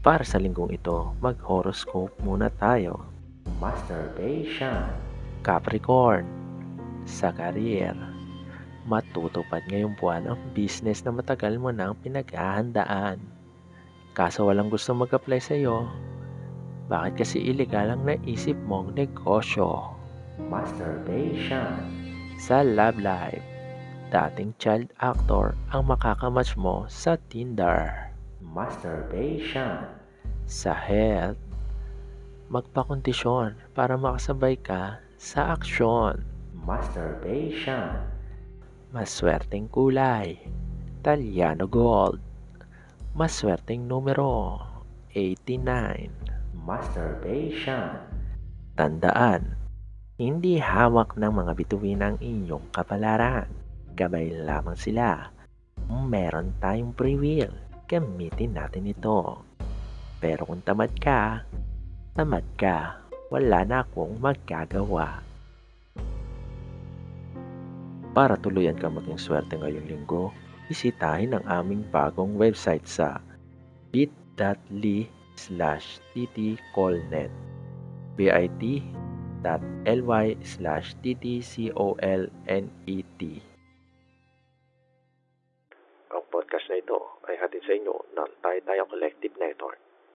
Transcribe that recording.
Para sa linggong ito, mag-horoscope muna tayo. Masturbation. Capricorn. Sa career. Matutupad ngayong buwan ang business na matagal mo nang pinaghahandaan. Kaso walang gusto mag-apply sa iyo. Bakit kasi illegal ang naisip mong negosyo? Masturbation. Sa love life. Dating child actor ang makakamatch mo sa Tinder. Masturbation. Sa health, magpakondisyon para makasabay ka sa aksyon. Masturbation. Maswerteng kulay, Talyano Gold. Maswerteng numero, 89. Masturbation. Tandaan, hindi hawak ng mga bituin ang inyong kapalaran. Gabay lamang sila. Meron tayong free will gamitin natin ito. Pero kung tamad ka, tamad ka, wala na akong magagawa. Para tuluyan ka maging swerte ngayong linggo, bisitahin ang aming bagong website sa bit.ly slash ttcolnet bit.ly slash ttcolnet podcast na ito ay hatid sa inyo ng Tayo Tayo Collective Network.